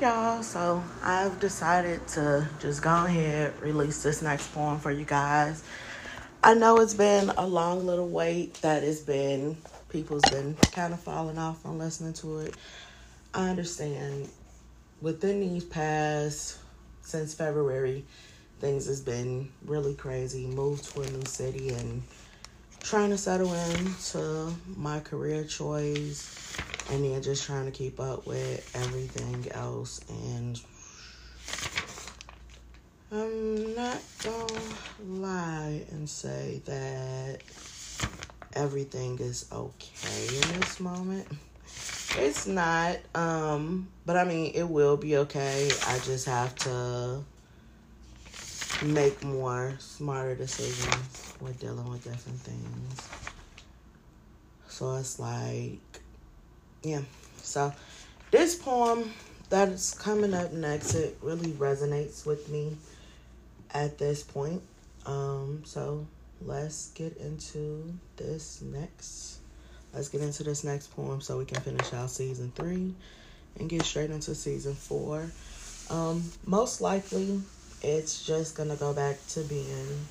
y'all. So I've decided to just go ahead release this next poem for you guys. I know it's been a long little wait that it's been people's been kind of falling off on listening to it. I understand within these past since February, things has been really crazy. Moved to a new city and trying to settle into my career choice and then just trying to keep up with everything else and I'm not gonna lie and say that everything is okay in this moment. It's not, um, but I mean, it will be okay. I just have to make more smarter decisions with dealing with different things. So it's like, yeah. So this poem that is coming up next, it really resonates with me at this point. Um, so let's get into this next. Let's get into this next poem so we can finish out season three and get straight into season four. Um, most likely, it's just gonna go back to being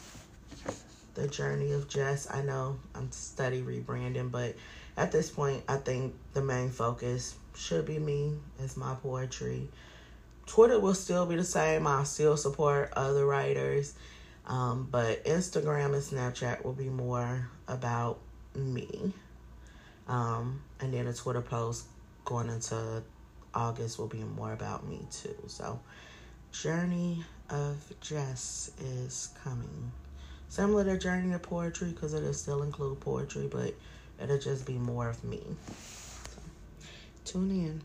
the journey of Jess. I know I'm study rebranding, but at this point, I think the main focus should be me as my poetry. Twitter will still be the same. I'll still support other writers. Um, but Instagram and Snapchat will be more about me. Um, and then a Twitter post going into August will be more about me too. So, Journey of Jess is coming. Similar to Journey of Poetry because it'll still include poetry, but it'll just be more of me. So, tune in.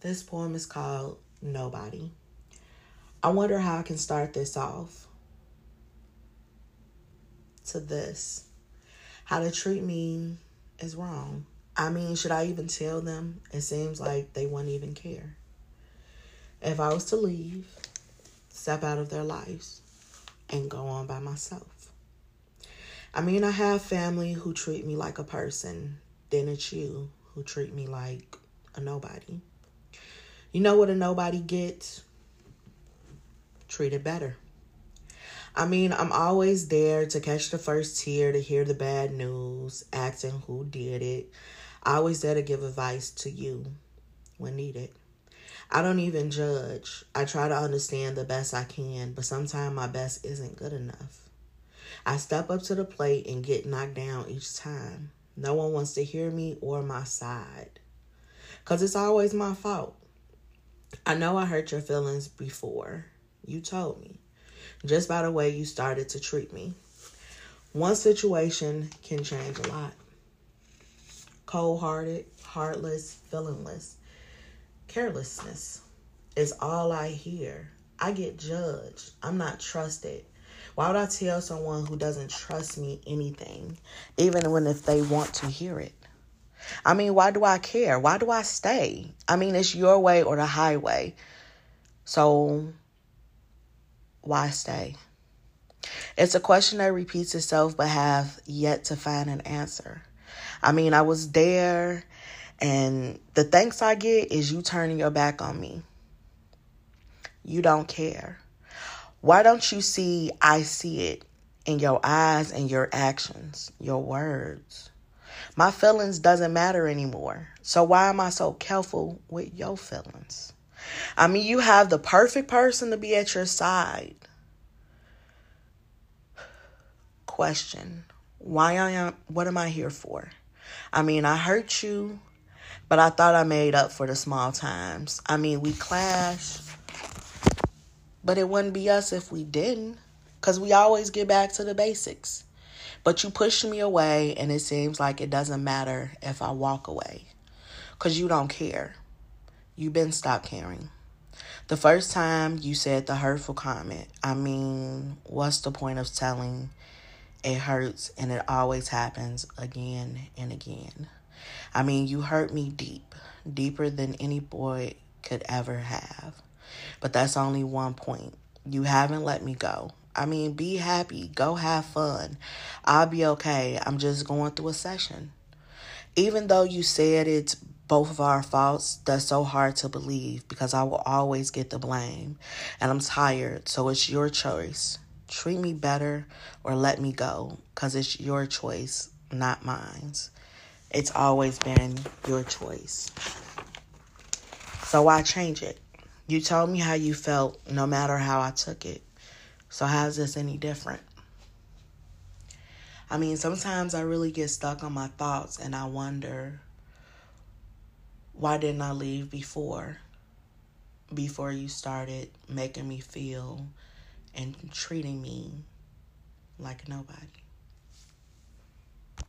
This poem is called Nobody. I wonder how I can start this off. To this. How to treat me is wrong. I mean, should I even tell them? It seems like they won't even care. If I was to leave, step out of their lives, and go on by myself. I mean, I have family who treat me like a person, then it's you who treat me like a nobody. You know what a nobody gets? Treated better. I mean, I'm always there to catch the first tear, to hear the bad news, asking who did it. I Always there to give advice to you when needed. I don't even judge. I try to understand the best I can, but sometimes my best isn't good enough. I step up to the plate and get knocked down each time. No one wants to hear me or my side. Because it's always my fault. I know I hurt your feelings before. You told me. Just by the way you started to treat me. One situation can change a lot. Cold hearted, heartless, feelingless. Carelessness is all I hear. I get judged. I'm not trusted. Why would I tell someone who doesn't trust me anything, even when if they want to hear it? I mean, why do I care? Why do I stay? I mean, it's your way or the highway. So, why stay? It's a question that repeats itself but have yet to find an answer. I mean, I was there, and the thanks I get is you turning your back on me. You don't care. Why don't you see I see it in your eyes and your actions, your words? My feelings doesn't matter anymore. So why am I so careful with your feelings? I mean, you have the perfect person to be at your side. Question. Why I am what am I here for? I mean, I hurt you, but I thought I made up for the small times. I mean, we clash, but it wouldn't be us if we didn't, cuz we always get back to the basics. But you pushed me away, and it seems like it doesn't matter if I walk away because you don't care. You've been stopped caring. The first time you said the hurtful comment, I mean, what's the point of telling it hurts and it always happens again and again? I mean, you hurt me deep, deeper than any boy could ever have. But that's only one point. You haven't let me go. I mean, be happy. Go have fun. I'll be okay. I'm just going through a session. Even though you said it's both of our faults, that's so hard to believe because I will always get the blame. And I'm tired, so it's your choice. Treat me better or let me go because it's your choice, not mine. It's always been your choice. So why change it? You told me how you felt no matter how I took it. So, how's this any different? I mean, sometimes I really get stuck on my thoughts and I wonder why didn't I leave before? Before you started making me feel and treating me like nobody.